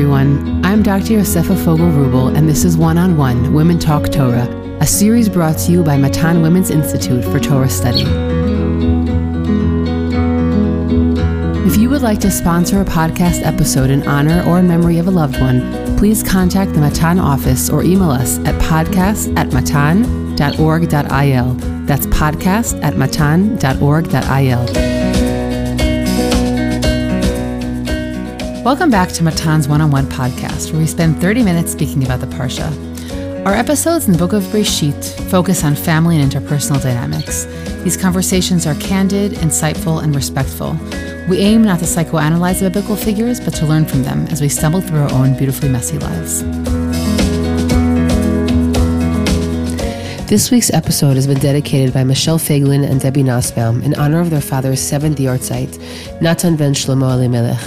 everyone. I'm Dr. Yosefa Fogel Wruble, and this is One on One Women Talk Torah, a series brought to you by Matan Women's Institute for Torah Study. If you would like to sponsor a podcast episode in honor or in memory of a loved one, please contact the Matan office or email us at podcast at matan.org.il. That's podcast at matan.org.il. Welcome back to Matan's One on One podcast, where we spend 30 minutes speaking about the Parsha. Our episodes in the book of Breshit focus on family and interpersonal dynamics. These conversations are candid, insightful, and respectful. We aim not to psychoanalyze the biblical figures, but to learn from them as we stumble through our own beautifully messy lives. This week's episode has been dedicated by Michelle Faglin and Debbie Nussbaum in honor of their father's seventh yahrzeit, Natan ben Shlomo Elimelech.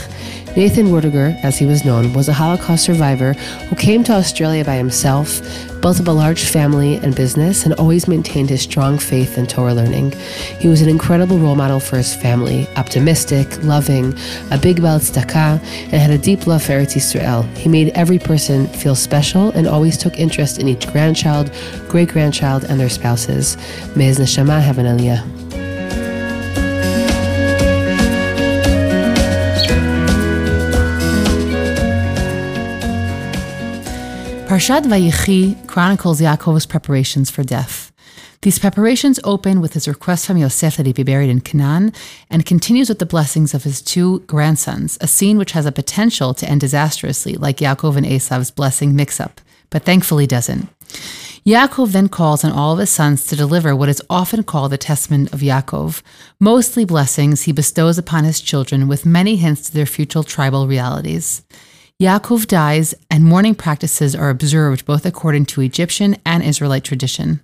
Nathan Werdiger, as he was known, was a Holocaust survivor who came to Australia by himself, built up a large family and business, and always maintained his strong faith in Torah learning. He was an incredible role model for his family, optimistic, loving, a big Baal tzedakah, and had a deep love for Eretz Yisrael. He made every person feel special and always took interest in each grandchild, great grandchild, and their spouses. May his neshama have an aliyah. Parshat Vayichi chronicles Yaakov's preparations for death. These preparations open with his request from Yosef that he be buried in Canaan and continues with the blessings of his two grandsons, a scene which has a potential to end disastrously, like Yaakov and Esav's blessing mix up, but thankfully doesn't. Yaakov then calls on all of his sons to deliver what is often called the Testament of Yaakov, mostly blessings he bestows upon his children with many hints to their future tribal realities. Yaakov dies, and mourning practices are observed both according to Egyptian and Israelite tradition.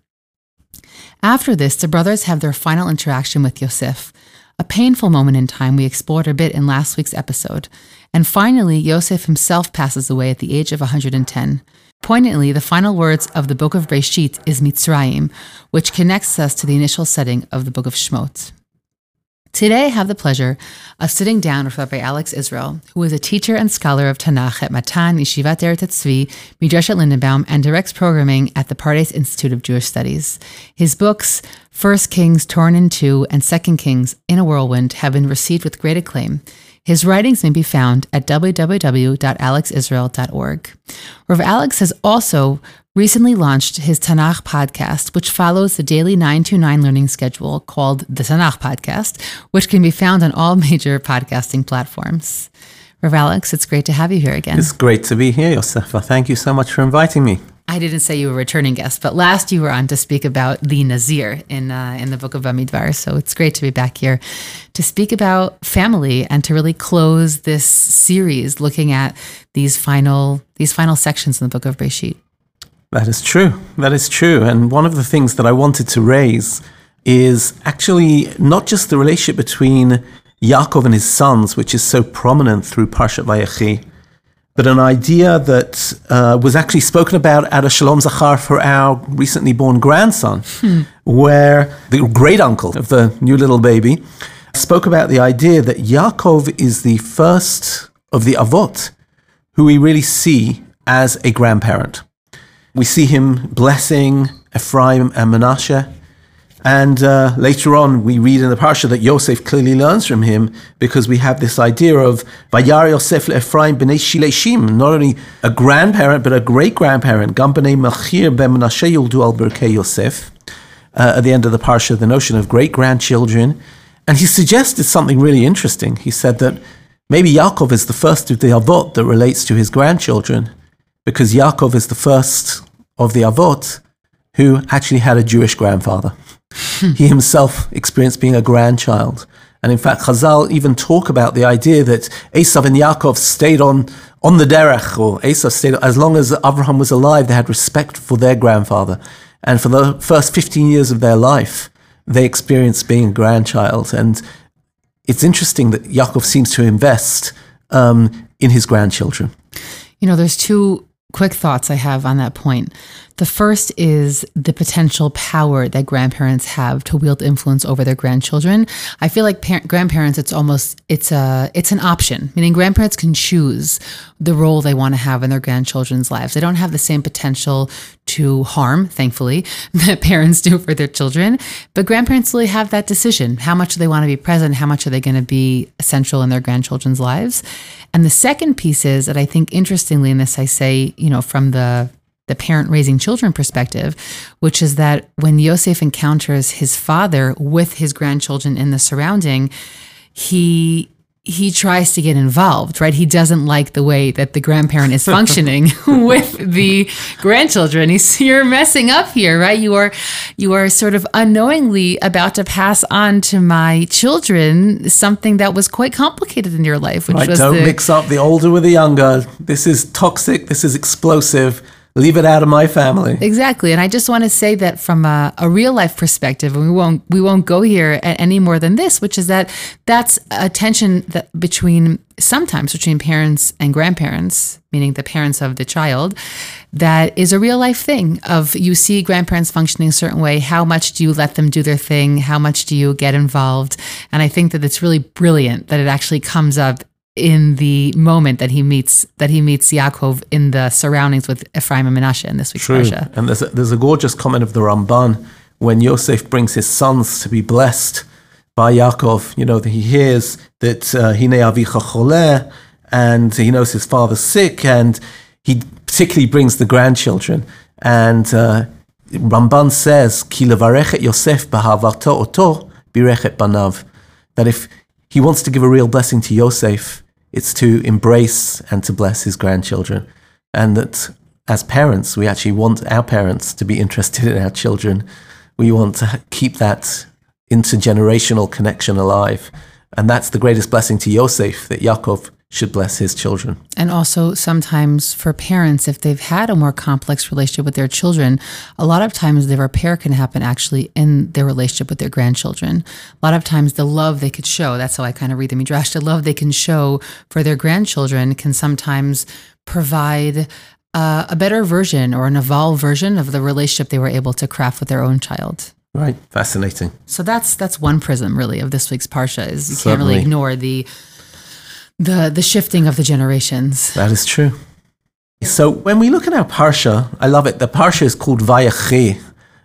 After this, the brothers have their final interaction with Yosef, a painful moment in time we explored a bit in last week's episode. And finally, Yosef himself passes away at the age of 110. Poignantly, the final words of the book of Breshit is Mitzrayim, which connects us to the initial setting of the book of Shmot. Today, I have the pleasure of sitting down with Rabbi Alex Israel, who is a teacher and scholar of Tanakh at Matan Yeshivat Eretz Tzvi, Midrashet Lindenbaum, and directs programming at the Pardes Institute of Jewish Studies. His books, First Kings Torn in Two and Second Kings in a Whirlwind, have been received with great acclaim. His writings may be found at www.alexisrael.org. Rav Alex has also recently launched his Tanakh podcast, which follows the daily 929 learning schedule called the Tanakh Podcast, which can be found on all major podcasting platforms. Rav Alex, it's great to have you here again. It's great to be here, Yosefa. Thank you so much for inviting me. I didn't say you were a returning guest, but last you were on to speak about the Nazir in uh, in the book of Bamidbar. So it's great to be back here to speak about family and to really close this series, looking at these final these final sections in the book of Breshit. That is true. That is true. And one of the things that I wanted to raise is actually not just the relationship between Yaakov and his sons, which is so prominent through Parshat Vayechi, but an idea that uh, was actually spoken about at a Shalom Zachar for our recently born grandson, hmm. where the great uncle of the new little baby spoke about the idea that Yaakov is the first of the Avot who we really see as a grandparent. We see him blessing Ephraim and Manasseh. And uh, later on, we read in the parsha that Yosef clearly learns from him because we have this idea of Vayar Yosef Ephraim b'nei Shileshim, not only a grandparent but a great grandparent. Gam b'nei Machir ben Menashe yuldu al berkei Yosef. Uh, at the end of the parsha, the notion of great grandchildren, and he suggested something really interesting. He said that maybe Yaakov is the first of the avot that relates to his grandchildren, because Yaakov is the first of the Avot who actually had a Jewish grandfather. he himself experienced being a grandchild. And in fact, Chazal even talk about the idea that Esav and Yaakov stayed on, on the derech, or Esav stayed, as long as Abraham was alive, they had respect for their grandfather. And for the first 15 years of their life, they experienced being a grandchild. And it's interesting that Yaakov seems to invest um, in his grandchildren. You know, there's two quick thoughts I have on that point. The first is the potential power that grandparents have to wield influence over their grandchildren. I feel like par- grandparents, it's almost it's a it's an option. Meaning, grandparents can choose the role they want to have in their grandchildren's lives. They don't have the same potential to harm, thankfully, that parents do for their children. But grandparents really have that decision: how much do they want to be present? How much are they going to be essential in their grandchildren's lives? And the second piece is that I think, interestingly, in this, I say, you know, from the the parent raising children perspective, which is that when Yosef encounters his father with his grandchildren in the surrounding, he he tries to get involved, right? He doesn't like the way that the grandparent is functioning with the grandchildren. He's you're messing up here, right? You are you are sort of unknowingly about to pass on to my children something that was quite complicated in your life, which Right, was don't the, mix up the older with the younger. This is toxic. This is explosive. Leave it out of my family. Exactly, and I just want to say that from a, a real life perspective, and we won't we won't go here any more than this, which is that that's a tension that between sometimes between parents and grandparents, meaning the parents of the child, that is a real life thing. Of you see grandparents functioning a certain way, how much do you let them do their thing? How much do you get involved? And I think that it's really brilliant that it actually comes up in the moment that he meets that he meets Yaakov in the surroundings with Ephraim and Menashe in this week's True. parsha. And there's a, there's a gorgeous comment of the Ramban when Yosef brings his sons to be blessed by Yaakov. You know, he hears that uh, Hine avicha choleh, and he knows his father's sick, and he particularly brings the grandchildren. And uh, Ramban says, Ki levarechet Yosef oto birechet banav. That if he wants to give a real blessing to Yosef, it's to embrace and to bless his grandchildren. And that as parents, we actually want our parents to be interested in our children. We want to keep that intergenerational connection alive. And that's the greatest blessing to Yosef that Yaakov should bless his children. And also, sometimes for parents, if they've had a more complex relationship with their children, a lot of times the repair can happen actually in their relationship with their grandchildren. A lot of times, the love they could show that's how I kind of read the Midrash the love they can show for their grandchildren can sometimes provide uh, a better version or an evolved version of the relationship they were able to craft with their own child. Right. Fascinating. So that's that's one prism really of this week's parsha is you can't really ignore the the the shifting of the generations. That is true. So when we look at our Parsha, I love it. The Parsha is called Vayechi,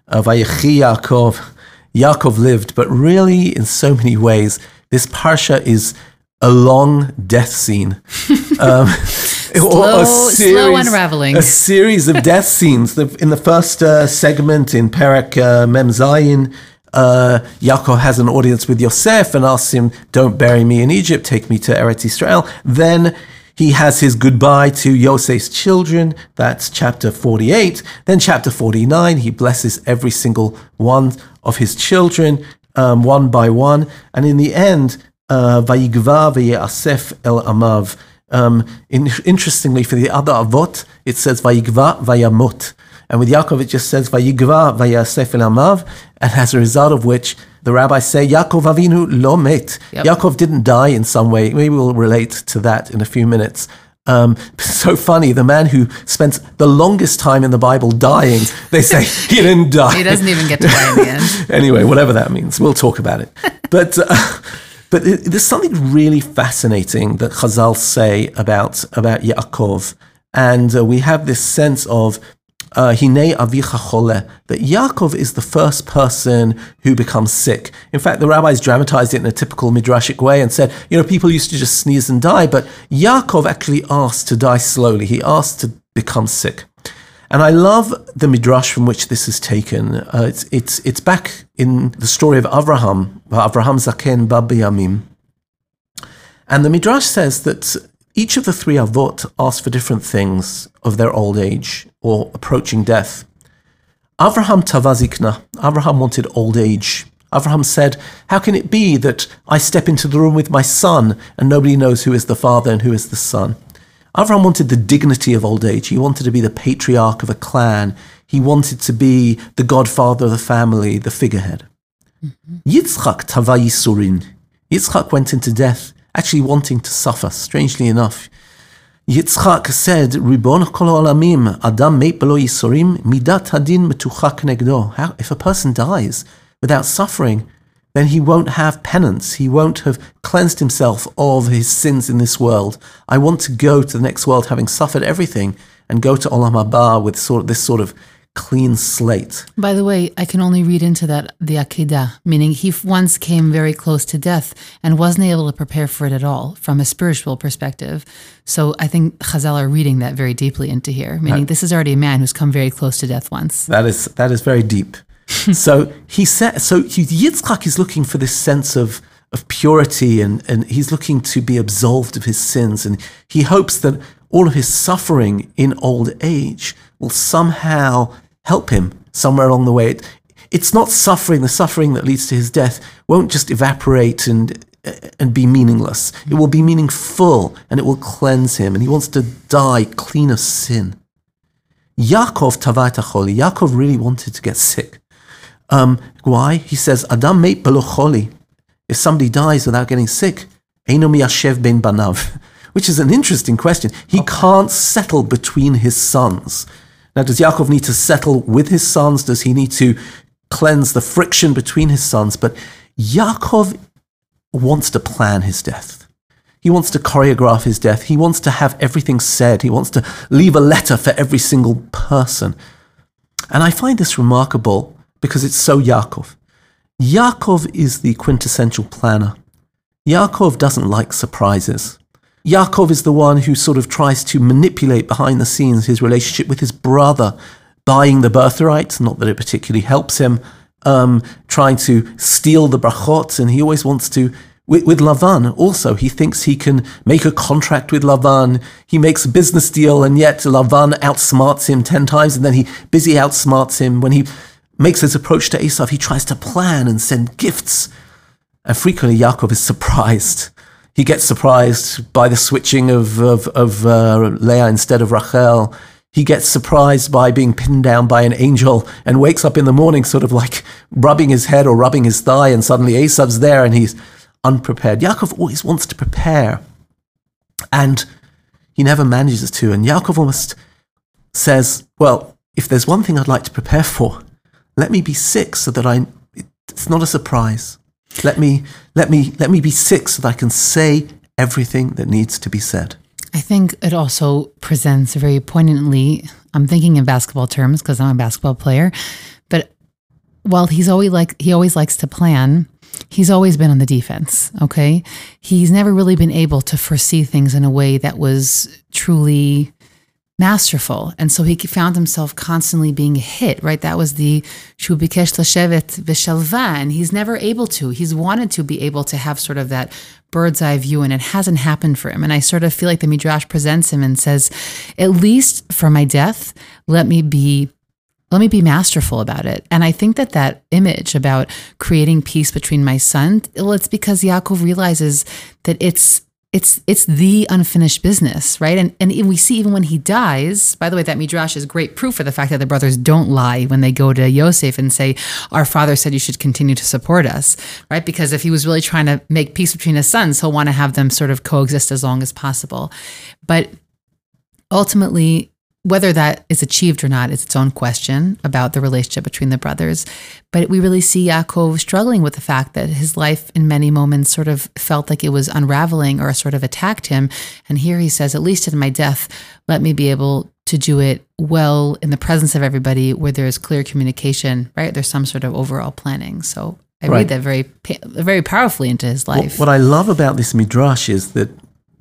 uh, Vayechi Yaakov. Yaakov lived, but really, in so many ways, this Parsha is a long death scene. Um, Slow- slow unraveling. A series of death scenes. The, in the first uh, segment in Perek uh, Mem Zayin, uh, Yaakov has an audience with Yosef and asks him, Don't bury me in Egypt, take me to Eretz Israel. Then he has his goodbye to Yosef's children. That's chapter 48. Then, chapter 49, he blesses every single one of his children, um, one by one. And in the end, uh, Vayigva v'ye'asef el amav. Um, interestingly, for the other avot, it says Vayigva vayamot. And with Yaakov, it just says Vayigva vayasef el amav. And as a result of which, the rabbis say Yaakov Avinu lo met. Yep. Yaakov didn't die in some way. Maybe we'll relate to that in a few minutes. Um, so funny, the man who spent the longest time in the Bible dying, they say he didn't die. He doesn't even get to die in the end. anyway, whatever that means, we'll talk about it. But uh, but it, there's something really fascinating that Chazal say about about Yaakov, and uh, we have this sense of. Uh, Hine avicha chole, that Yaakov is the first person who becomes sick. In fact, the rabbis dramatized it in a typical midrashic way and said, you know, people used to just sneeze and die, but Yaakov actually asked to die slowly. He asked to become sick. And I love the midrash from which this is taken. Uh, it's, it's, it's back in the story of Avraham, Avraham Zaken Babiyamim. And the midrash says that each of the three avot asked for different things of their old age or approaching death. Avraham tavazikna. Avraham wanted old age. Avraham said, How can it be that I step into the room with my son and nobody knows who is the father and who is the son? Avraham wanted the dignity of old age. He wanted to be the patriarch of a clan. He wanted to be the godfather of the family, the figurehead. Mm-hmm. Yitzchak tavayisurin. Yitzchak went into death actually wanting to suffer, strangely enough. Yitzchak said, Ribon kol olamim, Adam meit below yisorim, midat hadin metucha knegdo. How, if a person dies without suffering, then he won't have penance. He won't have cleansed himself of his sins in this world. I want to go to the next world having suffered everything and go to Olam Haba with sort of this sort of clean slate. By the way, I can only read into that the Akedah, meaning he once came very close to death and wasn't able to prepare for it at all from a spiritual perspective. So I think Chazal are reading that very deeply into here, meaning right. this is already a man who's come very close to death once. That is that is very deep. so he said. So Yitzchak is looking for this sense of of purity, and and he's looking to be absolved of his sins, and he hopes that all of his suffering in old age will somehow help him somewhere along the way. It, it's not suffering. The suffering that leads to his death won't just evaporate and and be meaningless. It will be meaningful, and it will cleanse him. And he wants to die clean of sin. Yaakov tavait Yaakov really wanted to get sick. Um, why? He says, Adam meit belocholi. If somebody dies without getting sick, Eino miyashev ben banav. Which is an interesting question. He can't settle between his sons. Now, does Yaakov need to settle with his sons? Does he need to cleanse the friction between his sons? But Yaakov wants to plan his death. He wants to choreograph his death. He wants to have everything said. He wants to leave a letter for every single person. And I find this remarkable because it's so Yaakov. Yaakov is the quintessential planner. Yaakov doesn't like surprises. Yaakov is the one who sort of tries to manipulate behind the scenes his relationship with his brother, buying the birthright, not that it particularly helps him, um, trying to steal the brachot, and he always wants to. With, with Lavan, also, he thinks he can make a contract with Lavan. He makes a business deal, and yet Lavan outsmarts him 10 times, and then he busy outsmarts him. When he makes his approach to Esav, he tries to plan and send gifts. And frequently, Yaakov is surprised. He gets surprised by the switching of, of, of uh, Leah instead of Rachel. He gets surprised by being pinned down by an angel and wakes up in the morning, sort of like rubbing his head or rubbing his thigh, and suddenly Esav's there and he's unprepared. Yaakov always wants to prepare, and he never manages to. And Yaakov almost says, Well, if there's one thing I'd like to prepare for, let me be sick so that I, it's not a surprise. Let me, let me, let me be sick so that I can say everything that needs to be said. I think it also presents very poignantly. I'm thinking in basketball terms because I'm a basketball player, but while he's always like he always likes to plan, he's always been on the defense. Okay, he's never really been able to foresee things in a way that was truly masterful. And so he found himself constantly being hit, right? That was the Shubikesh Lashevet Vishalva. And he's never able to. He's wanted to be able to have sort of that bird's eye view, and it hasn't happened for him. And I sort of feel like the Midrash presents him and says, at least for my death, let me be let me be masterful about it. And I think that that image about creating peace between my son, well, it's because Yaakov realizes that it's it's it's the unfinished business, right? And and we see even when he dies. By the way, that midrash is great proof for the fact that the brothers don't lie when they go to Yosef and say, "Our father said you should continue to support us," right? Because if he was really trying to make peace between his sons, he'll want to have them sort of coexist as long as possible. But ultimately, whether that is achieved or not is its own question about the relationship between the brothers. But we really see Yaakov struggling with the fact that his life in many moments sort of felt like it was unraveling or sort of attacked him. And here he says, at least in my death, let me be able to do it well in the presence of everybody where there's clear communication, right? There's some sort of overall planning. So I right. read that very, very powerfully into his life. What, what I love about this midrash is that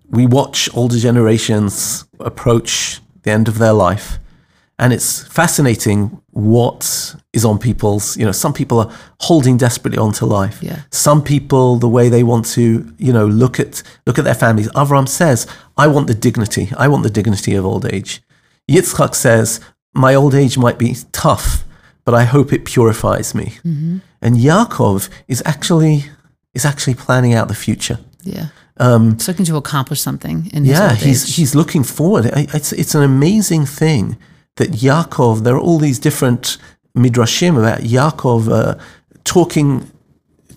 we watch older generations approach the end of their life. And it's fascinating what is on people's, you know, some people are holding desperately onto life. Yeah. Some people, the way they want to, you know, look at look at their families. Avram says, I want the dignity. I want the dignity of old age. Yitzchak says, my old age might be tough, but I hope it purifies me. Mm-hmm. And Yaakov is actually is actually planning out the future. Yeah. Um, so looking to accomplish something in his yeah, he's he's looking forward. It's it's an amazing thing that Yaakov. There are all these different midrashim about Yaakov uh, talking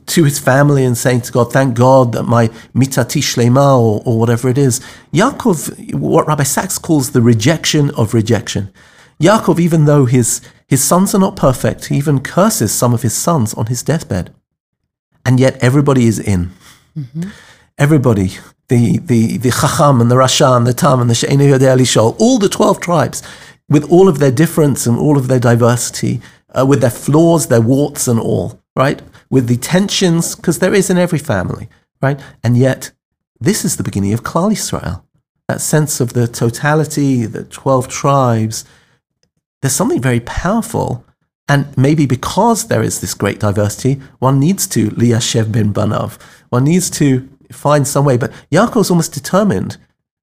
to his family and saying to God, thank God that my mitati shlema or, or whatever it is. Yaakov, what Rabbi Sacks calls the rejection of rejection. Yaakov, even though his, his sons are not perfect, he even curses some of his sons on his deathbed. And yet everybody is in. Mm-hmm. Everybody, the, the, the Chacham and the Rasha and the Tam and the She'enu Yodei Lishol, all the 12 tribes, with all of their difference and all of their diversity, uh, with their flaws, their warts and all, right? With the tensions, because there is in every family, right? And yet, this is the beginning of Klal Yisrael. That sense of the totality, the 12 tribes. There's something very powerful. And maybe because there is this great diversity, one needs to liyashev bin banav. One needs to find some way. But Yaakov's almost determined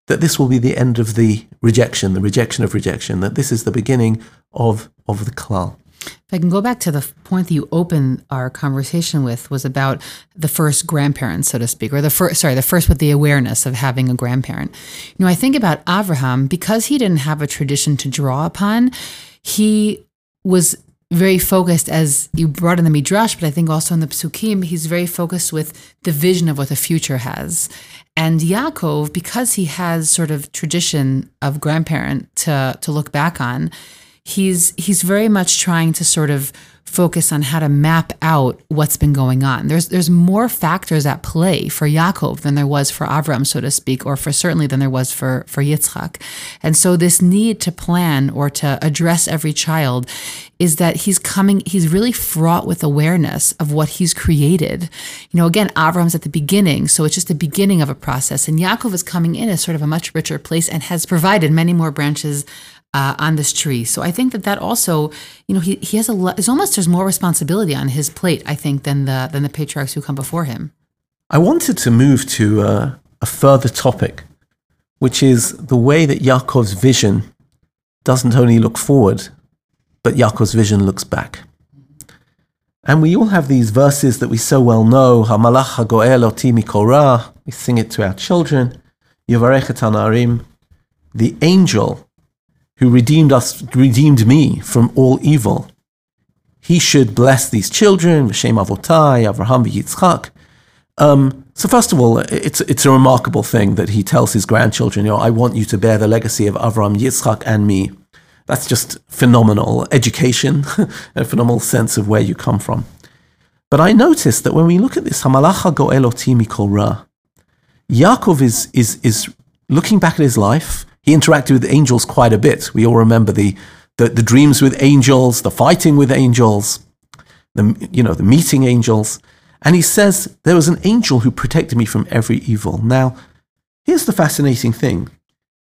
that this will be the end of the rejection, the rejection of rejection, that this is the beginning of, of the klal. If I can go back to the point that you opened our conversation with was about the first grandparent, so to speak, or the first, sorry, the first with the awareness of having a grandparent. You know, I think about Abraham because he didn't have a tradition to draw upon, he was very focused as you brought in the midrash, but I think also in the psukim, he's very focused with the vision of what the future has. And Yaakov, because he has sort of tradition of grandparent to to look back on, he's he's very much trying to sort of focus on how to map out what's been going on. There's there's more factors at play for Yaakov than there was for Avram, so to speak, or for certainly than there was for for Yitzchak. And so this need to plan or to address every child is that he's coming, he's really fraught with awareness of what he's created. You know, again, Avram's at the beginning, so it's just the beginning of a process. And Yaakov is coming in as sort of a much richer place and has provided many more branches uh, on this tree. So I think that that also, you know, he, he has a lot, it's almost there's more responsibility on his plate, I think, than the than the patriarchs who come before him. I wanted to move to uh, a further topic, which is the way that Yaakov's vision doesn't only look forward, but Yaakov's vision looks back. And we all have these verses that we so well know, Hamalach HaGoel Oti Mikol Ra, we sing it to our children, Yivarechet Anarim, the angel who redeemed us, redeemed me from all evil. He should bless these children, Avotai, Avraham v'Yitzchak. Um, so first of all, it's it's a remarkable thing that he tells his grandchildren, you know, I want you to bear the legacy of Avraham, Yitzchak, and me. That's just phenomenal education, a phenomenal sense of where you come from. But I noticed that when we look at this, Hamalacha Go'eloti Mikol Ra, Yaakov is, is, is looking back at his life he interacted with angels quite a bit. We all remember the, the, the dreams with angels, the fighting with angels, the, you know, the meeting angels. And he says, There was an angel who protected me from every evil. Now, here's the fascinating thing.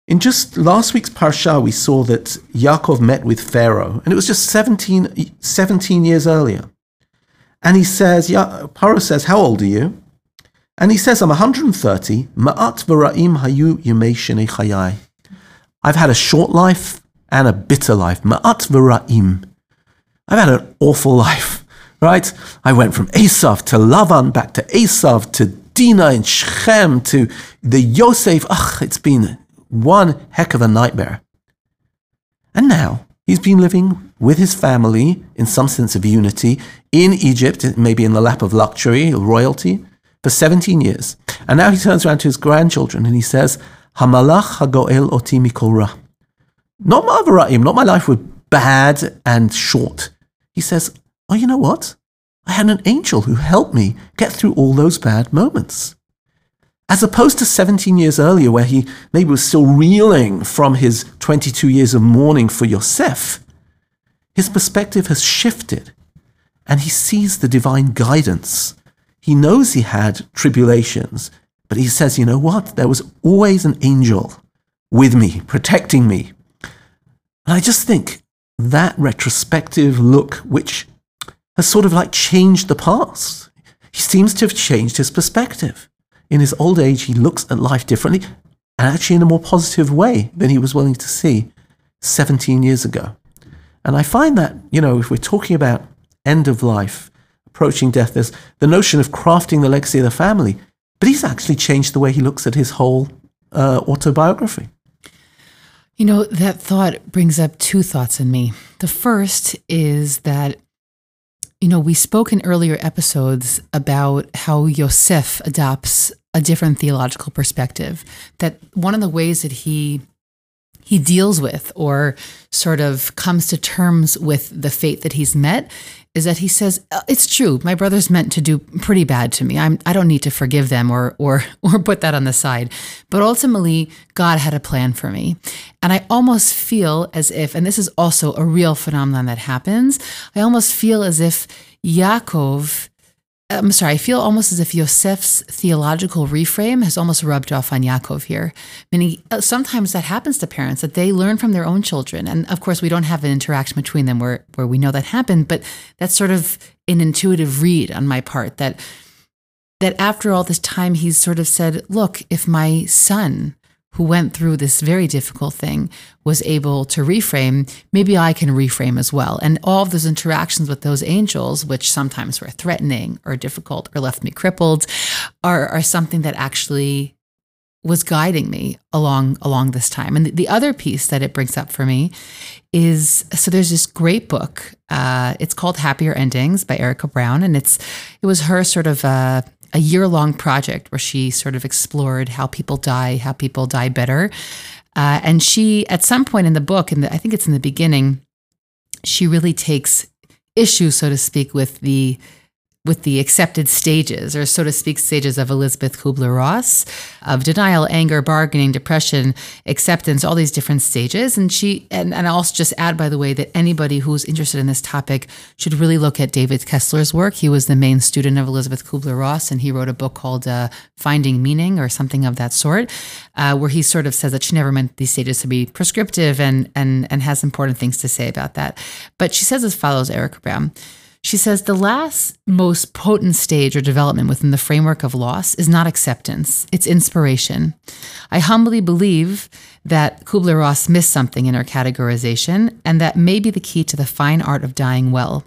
In just last week's Parsha, we saw that Yaakov met with Pharaoh, and it was just 17, 17 years earlier. And he says, Paro says, How old are you? And he says, I'm 130. Ma'at v'ra'im hayu yemei. I've had a short life and a bitter life. Ma'at v'ra'im. I've had an awful life, right? I went from Esav to Lavan, back to Esav, to Dinah and Shechem, to the Yosef. Ugh, it's been one heck of a nightmare. And now he's been living with his family in some sense of unity in Egypt, maybe in the lap of luxury, royalty, for 17 years. And now he turns around to his grandchildren and he says, Hamalach hagoel oti mikolra. Not my avara'im, not my life was bad and short. He says, oh, you know what? I had an angel who helped me get through all those bad moments. As opposed to 17 years earlier, where he maybe was still reeling from his 22 years of mourning for Yosef, his perspective has shifted and he sees the divine guidance. He knows he had tribulations, but he says, you know what? There was always an angel with me, protecting me. And I just think that retrospective look, which has sort of like changed the past, he seems to have changed his perspective. In his old age, he looks at life differently and actually in a more positive way than he was willing to see 17 years ago. And I find that, you know, if we're talking about end of life, approaching death, there's the notion of crafting the legacy of the family but he's actually changed the way he looks at his whole uh, autobiography. You know, that thought brings up two thoughts in me. The first is that You know, we spoke in earlier episodes about how Yosef adopts a different theological perspective. That one of the ways that he he deals with or sort of comes to terms with the fate that he's met is that he says uh, it's true my brother's meant to do pretty bad to me. I'm, i don't need to forgive them or or or put that on the side. But ultimately god had a plan for me. And i almost feel as if and this is also a real phenomenon that happens i almost feel as if yaakov I'm sorry, I feel almost as if Yosef's theological reframe has almost rubbed off on Yaakov here. Meaning, uh, sometimes that happens to parents that they learn from their own children. And of course, we don't have an interaction between them where, where we know that happened, but that's sort of an intuitive read on my part that that after all this time he's sort of said, look, if my son who went through this very difficult thing was able to reframe, maybe I can reframe as well. And all of those interactions with those angels, which sometimes were threatening or difficult or left me crippled, are, are something that actually was guiding me along along this time. And the, the other piece that it brings up for me is so there's this great book. Uh, it's called Happier Endings by Erica Brown, and it's it was her sort of uh, a year long project where she sort of explored how people die, how people die better. Uh, and she, at some point in the book, and I think it's in the beginning, she really takes issue, so to speak, with the with the accepted stages, or so to speak, stages of Elisabeth Kubler Ross, of denial, anger, bargaining, depression, acceptance, all these different stages. And she, and, and I'll also just add, by the way, that anybody who's interested in this topic should really look at David Kessler's work. He was the main student of Elisabeth Kubler Ross, and he wrote a book called uh, Finding Meaning or something of that sort, uh, where he sort of says that she never meant these stages to be prescriptive and, and, and has important things to say about that. But she says as follows, Erica Brown. She says the last most potent stage or development within the framework of loss is not acceptance, it's inspiration. I humbly believe that Kubler Ross missed something in her categorization, and that may be the key to the fine art of dying well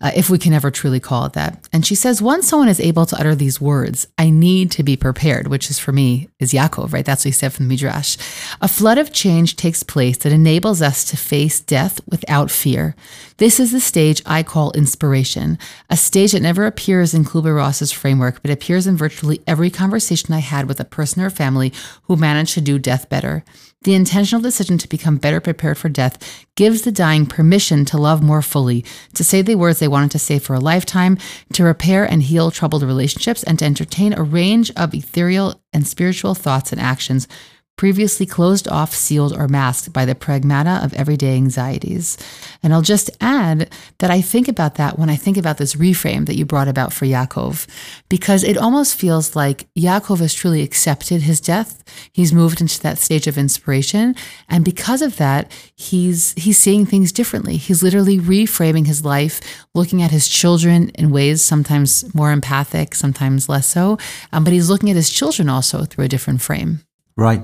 uh, if we can ever truly call it that. And she says, once someone is able to utter these words, I need to be prepared, which is for me, is Yaakov, right? That's what he said from the Midrash. A flood of change takes place that enables us to face death without fear. This is the stage I call inspiration, a stage that never appears in Kubler Ross's framework, but appears in virtually every conversation I had with a person or family who managed to do death better. The intentional decision to become better prepared for death gives the dying permission to love more fully, to say the words they wanted to say for a lifetime, to repair and heal troubled relationships, and to entertain a range of ethereal and spiritual thoughts and actions previously closed off, sealed, or masked by the pragmata of everyday anxieties. And I'll just add that I think about that when I think about this reframe that you brought about for Yaakov, because it almost feels like Yaakov has truly accepted his death. He's moved into that stage of inspiration. And because of that, he's he's seeing things differently. He's literally reframing his life, looking at his children in ways sometimes more empathic, sometimes less so. Um, but he's looking at his children also through a different frame. Right.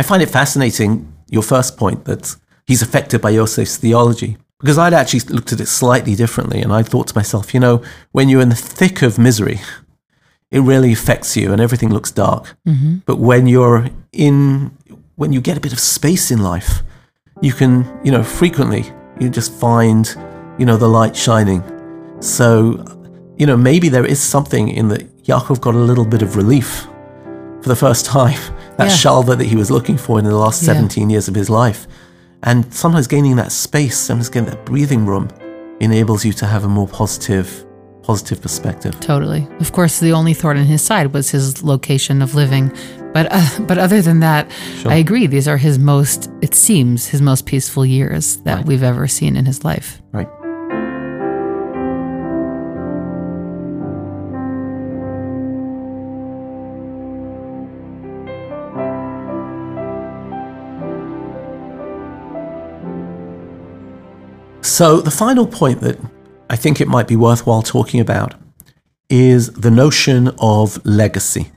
I find it fascinating, your first point, that he's affected by Yosef's theology. Because I'd actually looked at it slightly differently, and I thought to myself, you know, when you're in the thick of misery, it really affects you and everything looks dark. Mm-hmm. But when you're in, when you get a bit of space in life, you can, you know, frequently you just find, you know, the light shining. So, you know, maybe there is something in that Yaakov got a little bit of relief for the first time that yeah. shalva that he was looking for in the last 17 yeah. years of his life. And sometimes gaining that space, sometimes getting that breathing room enables you to have a more positive positive perspective. Totally. Of course, the only thorn in his side was his location of living. But uh, but other than that, sure. I agree. These are his most, it seems, his most peaceful years that right. we've ever seen in his life. Right. So, the final point that I think it might be worthwhile talking about is the notion of legacy.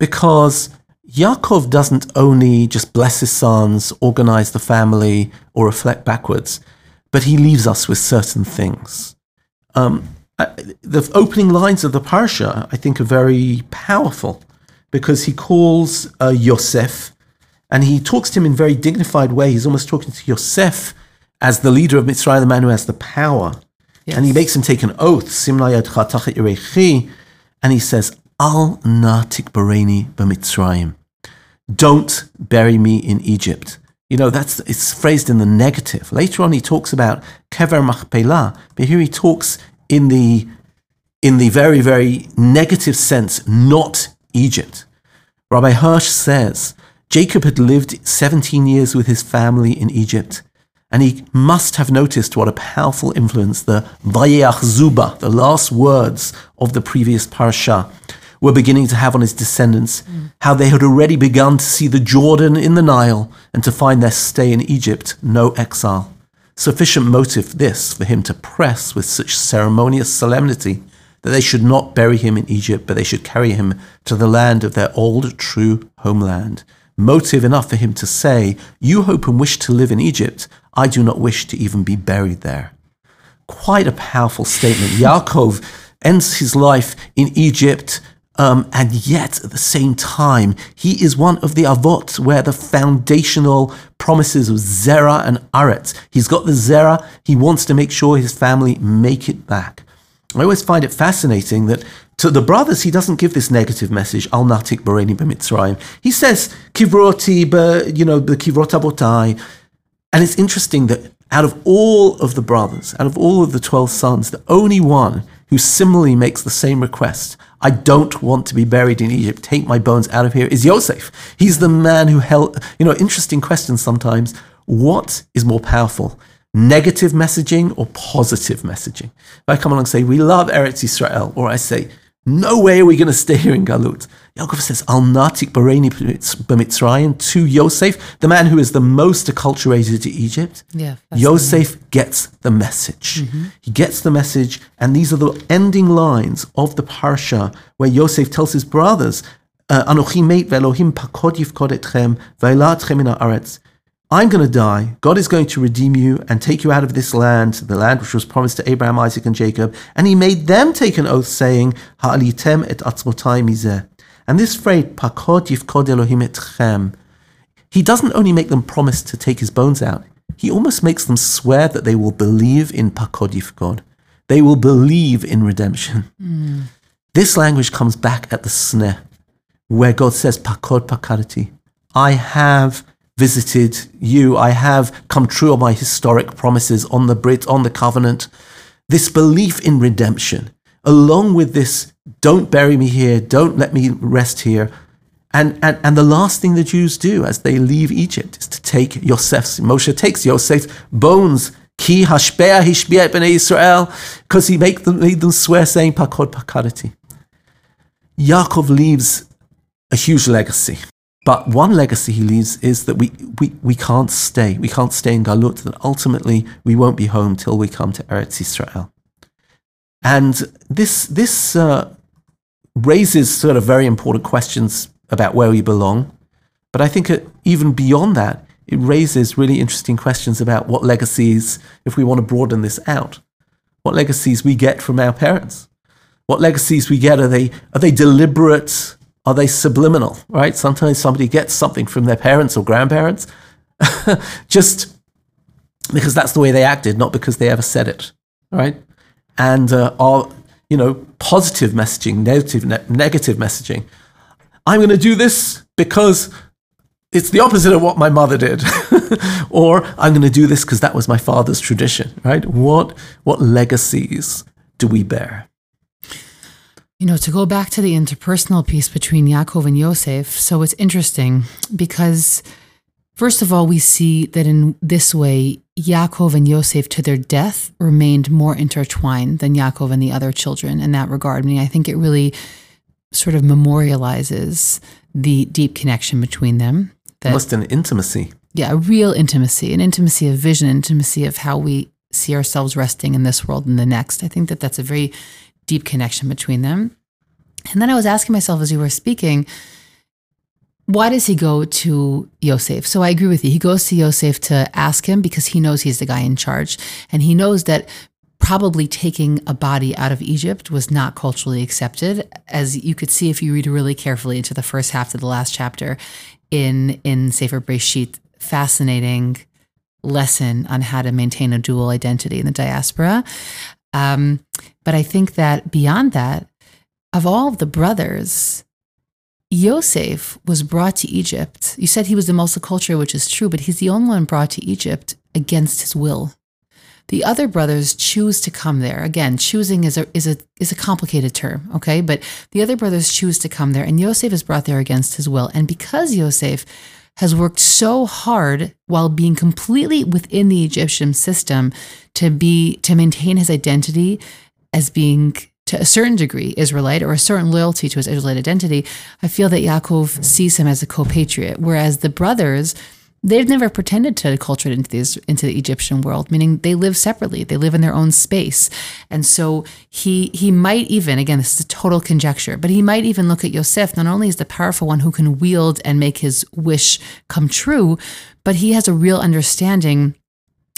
Because Yaakov doesn't only just bless his sons, organize the family, or reflect backwards, but he leaves us with certain things. Um, the opening lines of the parsha, I think, are very powerful because he calls uh, Yosef and he talks to him in a very dignified way. He's almost talking to Yosef as the leader of Mitzrayim, the man who has the power. And he makes him take an oath, Simla yadcha tachet yirechi, and he says, Al na tikbareni b'mitzrayim. Don't bury me in Egypt. You know, that's it's phrased in the negative. Later on, he talks about kever machpelah, but here he talks in the in the very, very negative sense, not Egypt. Rabbi Hirsch says Jacob had lived 17 years with his family in Egypt, and he must have noticed what a powerful influence the Vayeach Zuba, the last words of the previous parasha, were beginning to have on his descendants, mm. how they had already begun to see the Jordan in the Nile and to find their stay in Egypt no exile. Sufficient motive this for him to press with such ceremonious solemnity that they should not bury him in Egypt, but they should carry him to the land of their old true homeland. Motive enough for him to say, You hope and wish to live in Egypt. I do not wish to even be buried there. Quite a powerful statement. Yaakov ends his life in Egypt um, and yet, at the same time, he is one of the avot where the foundational promises of Zera and Aretz. He's got the Zera. He wants to make sure his family make it back. I always find it fascinating that to the brothers, he doesn't give this negative message, al natik bareni b'mitzrayim. He says, kivroti, you know, the kivrot abotai. And it's interesting that out of all of the brothers, out of all of the 12 sons, the only one who similarly makes the same request, I don't want to be buried in Egypt. Take my bones out of here. Is Yosef. He's the man who held, you know, interesting questions sometimes. What is more powerful? Negative messaging or positive messaging? If I come along and say, we love Eretz Israel, or I say, no way are we going to stay here in Galut. Yaakov says, Al natik bareni b'mitzrayim to Yosef, the man who is the most acculturated to Egypt. Yeah, Yosef gets the message. Mm-hmm. He gets the message, and these are the ending lines of the parsha where Yosef tells his brothers, uh, Anochi meit ve'Elohim pakod yifkod etchem ve'ela etchem in haaretz. I'm going to die. God is going to redeem you and take you out of this land, the land which was promised to Abraham, Isaac, and Jacob. And he made them take an oath, saying, Ha'alitem et atzmotai mizeh. And this phrase, pakod yifkod Elohim etchem, he doesn't only make them promise to take his bones out, he almost makes them swear that they will believe in pakod yifkod. They will believe in redemption. Mm. This language comes back at the sneh, where God says, pakod pakadati. I have visited you. I have come true on my historic promises on the Brit, on the covenant. This belief in redemption, along with this, don't bury me here, don't let me rest here. And, and, and the last thing the Jews do as they leave Egypt is to take Yosef's, Moshe takes Yosef's bones, ki hashpea hishbia b'nei Israel, because he make them, made them swear saying pakod pakadati. Yaakov leaves a huge legacy. But one legacy he leaves is that we, we, we can't stay. We can't stay in Galut, that ultimately we won't be home till we come to Eretz Israel. And this, this uh, raises sort of very important questions about where we belong. But I think even beyond that, it raises really interesting questions about what legacies, if we want to broaden this out, what legacies we get from our parents. What legacies we get, are they, are they deliberate are they subliminal, right? Sometimes somebody gets something from their parents or grandparents just because that's the way they acted, not because they ever said it, right? And uh, are, you know, positive messaging, negative, ne- negative messaging. I'm going to do this because it's the opposite of what my mother did or i'm going to do this because that was my father's tradition right what what legacies do we bear you know, to go back to the interpersonal piece between Yaakov and Yosef, so it's interesting because, first of all, we see that in this way, Yaakov and Yosef to their death remained more intertwined than Yaakov and the other children in that regard. I mean, I think it really sort of memorializes the deep connection between them. That, Almost an intimacy. Yeah, a real intimacy, an intimacy of vision, intimacy of how we see ourselves resting in this world and the next. I think that that's a very deep connection between them. And then I was asking myself as you were speaking, why does he go to Yosef? So I agree with you. He goes to Yosef to ask him because he knows he's the guy in charge. And he knows that probably taking a body out of Egypt was not culturally accepted. As you could see if you read really carefully into the first half of the last chapter in, in Sefer Breshit, fascinating lesson on how to maintain a dual identity in the diaspora. Um, but I think that beyond that, of all the brothers, Yosef was brought to Egypt. You said he was the multicultural, which is true, but he's the only one brought to Egypt against his will. The other brothers choose to come there. Again, choosing is a is a is a complicated term, okay? But the other brothers choose to come there, and Yosef is brought there against his will. And because Yosef has worked so hard while being completely within the Egyptian system to be to maintain his identity as being to a certain degree Israelite or a certain loyalty to his Israelite identity, I feel that Yaakov sees him as a co-patriot, whereas the brothers they've never pretended to culture into these into the Egyptian world, meaning they live separately. They live in their own space. And so he he might even, again, this is a total conjecture, but he might even look at Yosef not only as the powerful one who can wield and make his wish come true, but he has a real understanding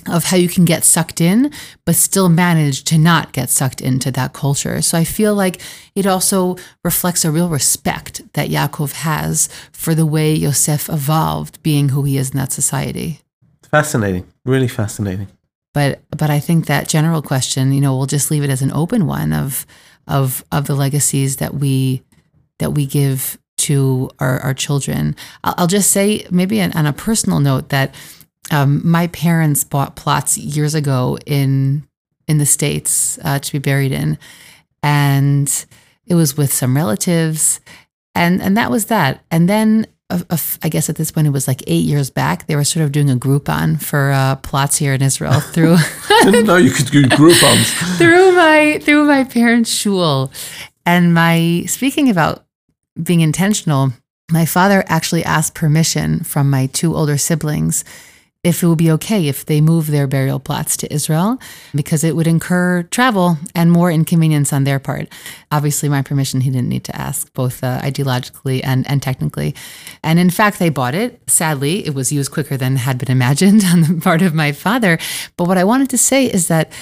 of how you can get sucked in, but still manage to not get sucked into that culture. So I feel like it also reflects a real respect that Yaakov has for the way Yosef evolved being who he is in that society. Fascinating, really fascinating. But but I think that general question, you know, we'll just leave it as an open one of of of the legacies that we that we give to our, our children. I'll, I'll just say maybe on, on a personal note that um, my parents bought plots years ago in in the states uh, to be buried in, and it was with some relatives, and and that was that. And then uh, uh, I guess at this point it was like eight years back. They were sort of doing a Groupon for uh, plots here in Israel through. Didn't know you could do Groupons through my through my parents' shul, and my speaking about being intentional. My father actually asked permission from my two older siblings if it would be okay if they move their burial plots to Israel because it would incur travel and more inconvenience on their part. Obviously, my permission he didn't need to ask, both uh, ideologically and, and technically. And in fact, they bought it. Sadly, it was used quicker than had been imagined on the part of my father. But what I wanted to say is that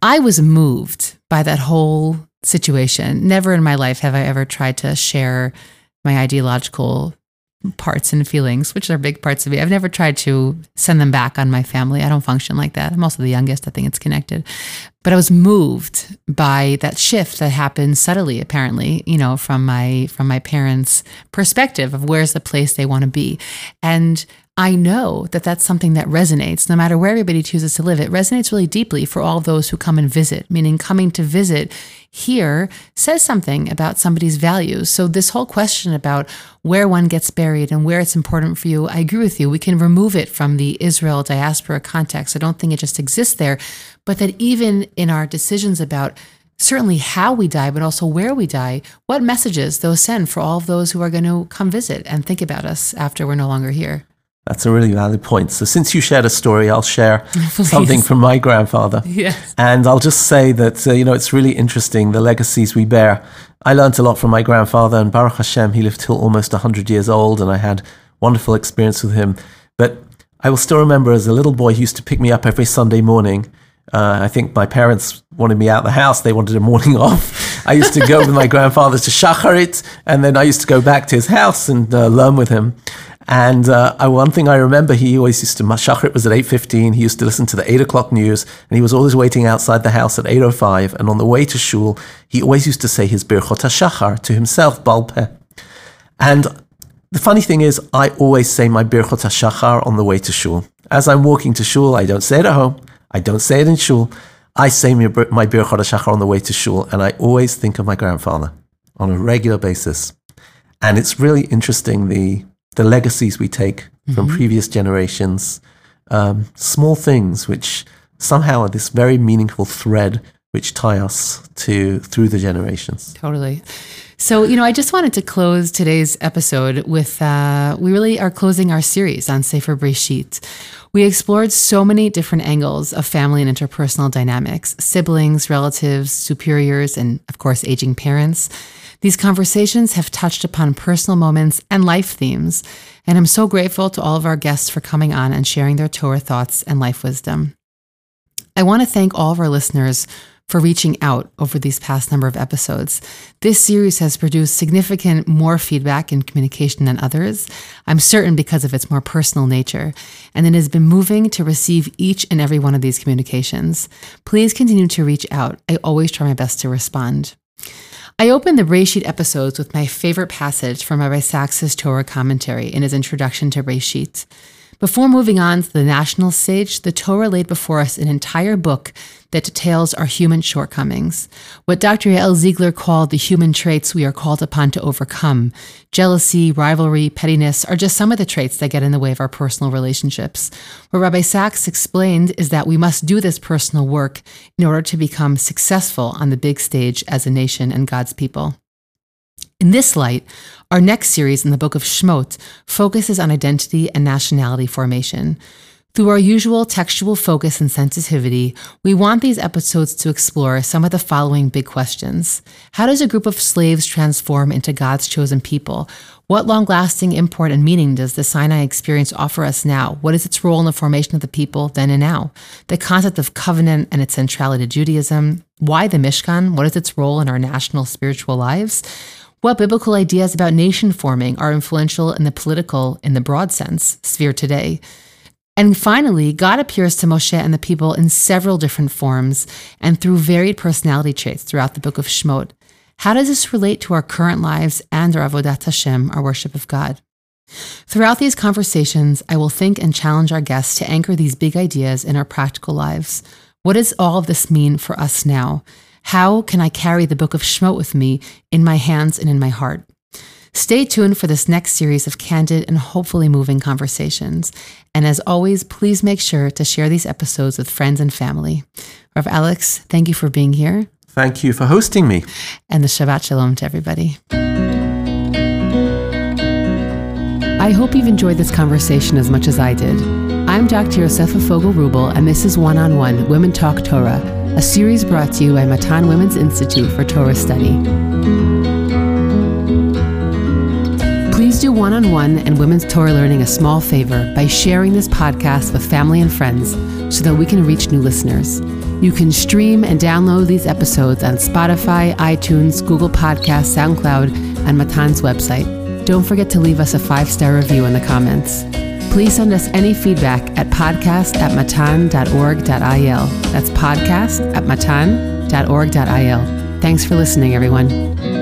I was moved by that whole situation. Never in my life have I ever tried to share my ideological parts and feelings, which are big parts of me. I've never tried to send them back on my family. I don't function like that. I'm also the youngest. I think it's connected. But I was moved by that shift that happened subtly, apparently, you know, from my from my parents' perspective of where's the place they want to be. And I know that that's something that resonates no matter where everybody chooses to live. It resonates really deeply for all those who come and visit, meaning coming to visit here says something about somebody's values. So, this whole question about where one gets buried and where it's important for you, I agree with you. We can remove it from the Israel diaspora context. I don't think it just exists there, but that even in our decisions about certainly how we die, but also where we die, what messages those send for all of those who are going to come visit and think about us after we're no longer here. That's a really valid point. So, since you shared a story, I'll share something from my grandfather. Yes. And I'll just say that, uh, you know, it's really interesting the legacies we bear. I learned a lot from my grandfather, and Baruch Hashem, he lived till almost 100 years old, and I had wonderful experience with him. But I will still remember as a little boy, he used to pick me up every Sunday morning. Uh, I think my parents wanted me out of the house. They wanted a morning off. I used to go with my grandfather to Shacharit, and then I used to go back to his house and uh, learn with him. And uh, one thing I remember, he always used to, Shachrit was at 8.15, he used to listen to the 8 o'clock news, and he was always waiting outside the house at 8.05, and on the way to shul, he always used to say his Birchot HaShachar to himself, Balpeh. And the funny thing is, I always say my Birchot HaShachar on the way to shul. As I'm walking to shul, I don't say it at home, I don't say it in shul, I say my, my Birchot HaShachar on the way to shul, and I always think of my grandfather on a regular basis. And it's really interesting the the legacies we take mm-hmm. from previous generations, um, small things which somehow are this very meaningful thread which tie us to through the generations. Totally. So, you know, I just wanted to close today's episode with uh, we really are closing our series on Sefer Breshit. We explored so many different angles of family and interpersonal dynamics siblings, relatives, superiors, and of course, aging parents. These conversations have touched upon personal moments and life themes, and I'm so grateful to all of our guests for coming on and sharing their Torah thoughts and life wisdom. I want to thank all of our listeners for reaching out over these past number of episodes. This series has produced significant more feedback and communication than others. I'm certain because of its more personal nature, and it has been moving to receive each and every one of these communications. Please continue to reach out. I always try my best to respond. I opened the Breshit episodes with my favorite passage from Rabbi Sacks's Torah commentary in his introduction to Breshit. Before moving on to the national stage, the Torah laid before us an entire book that details our human shortcomings, what Dr. Yael Ziegler called the human traits we are called upon to overcome. Jealousy, rivalry, pettiness are just some of the traits that get in the way of our personal relationships. What Rabbi Sacks explained is that we must do this personal work in order to become successful on the big stage as a nation and God's people. In this light, our next series in the book of Shmot focuses on identity and nationality formation. Through our usual textual focus and sensitivity, we want these episodes to explore some of the following big questions. How does a group of slaves transform into God's chosen people? What long lasting import and meaning does the Sinai experience offer us now? What is its role in the formation of the people then and now? The concept of covenant and its centrality to Judaism. Why the Mishkan? What is its role in our national spiritual lives? What biblical ideas about nation forming are influential in the political, in the broad sense, sphere today? And finally, God appears to Moshe and the people in several different forms and through varied personality traits throughout the book of Shemot. How does this relate to our current lives and our Avodat Hashem, our worship of God? Throughout these conversations, I will think and challenge our guests to anchor these big ideas in our practical lives. What does all of this mean for us now? How can I carry the book of Shemot with me in my hands and in my heart? Stay tuned for this next series of candid and hopefully moving conversations. And as always, please make sure to share these episodes with friends and family. Rav Alex, thank you for being here. Thank you for hosting me. And the Shabbat Shalom to everybody. I hope you've enjoyed this conversation as much as I did. I'm Dr. Yosefa Fogel Wruble, and this is One on One Women Talk Torah a series brought to you by Matan Women's Institute for Torah Study. Please do one on one and women's Torah learning a small favor by sharing this podcast with family and friends so that we can reach new listeners. You can stream and download these episodes on Spotify, iTunes, Google Podcasts, SoundCloud, and Matan's website. Don't forget to leave us a five star review in the comments. Please send us any feedback at podcast at matan.org.il. That's podcast at matan.org.il. Thanks for listening, everyone.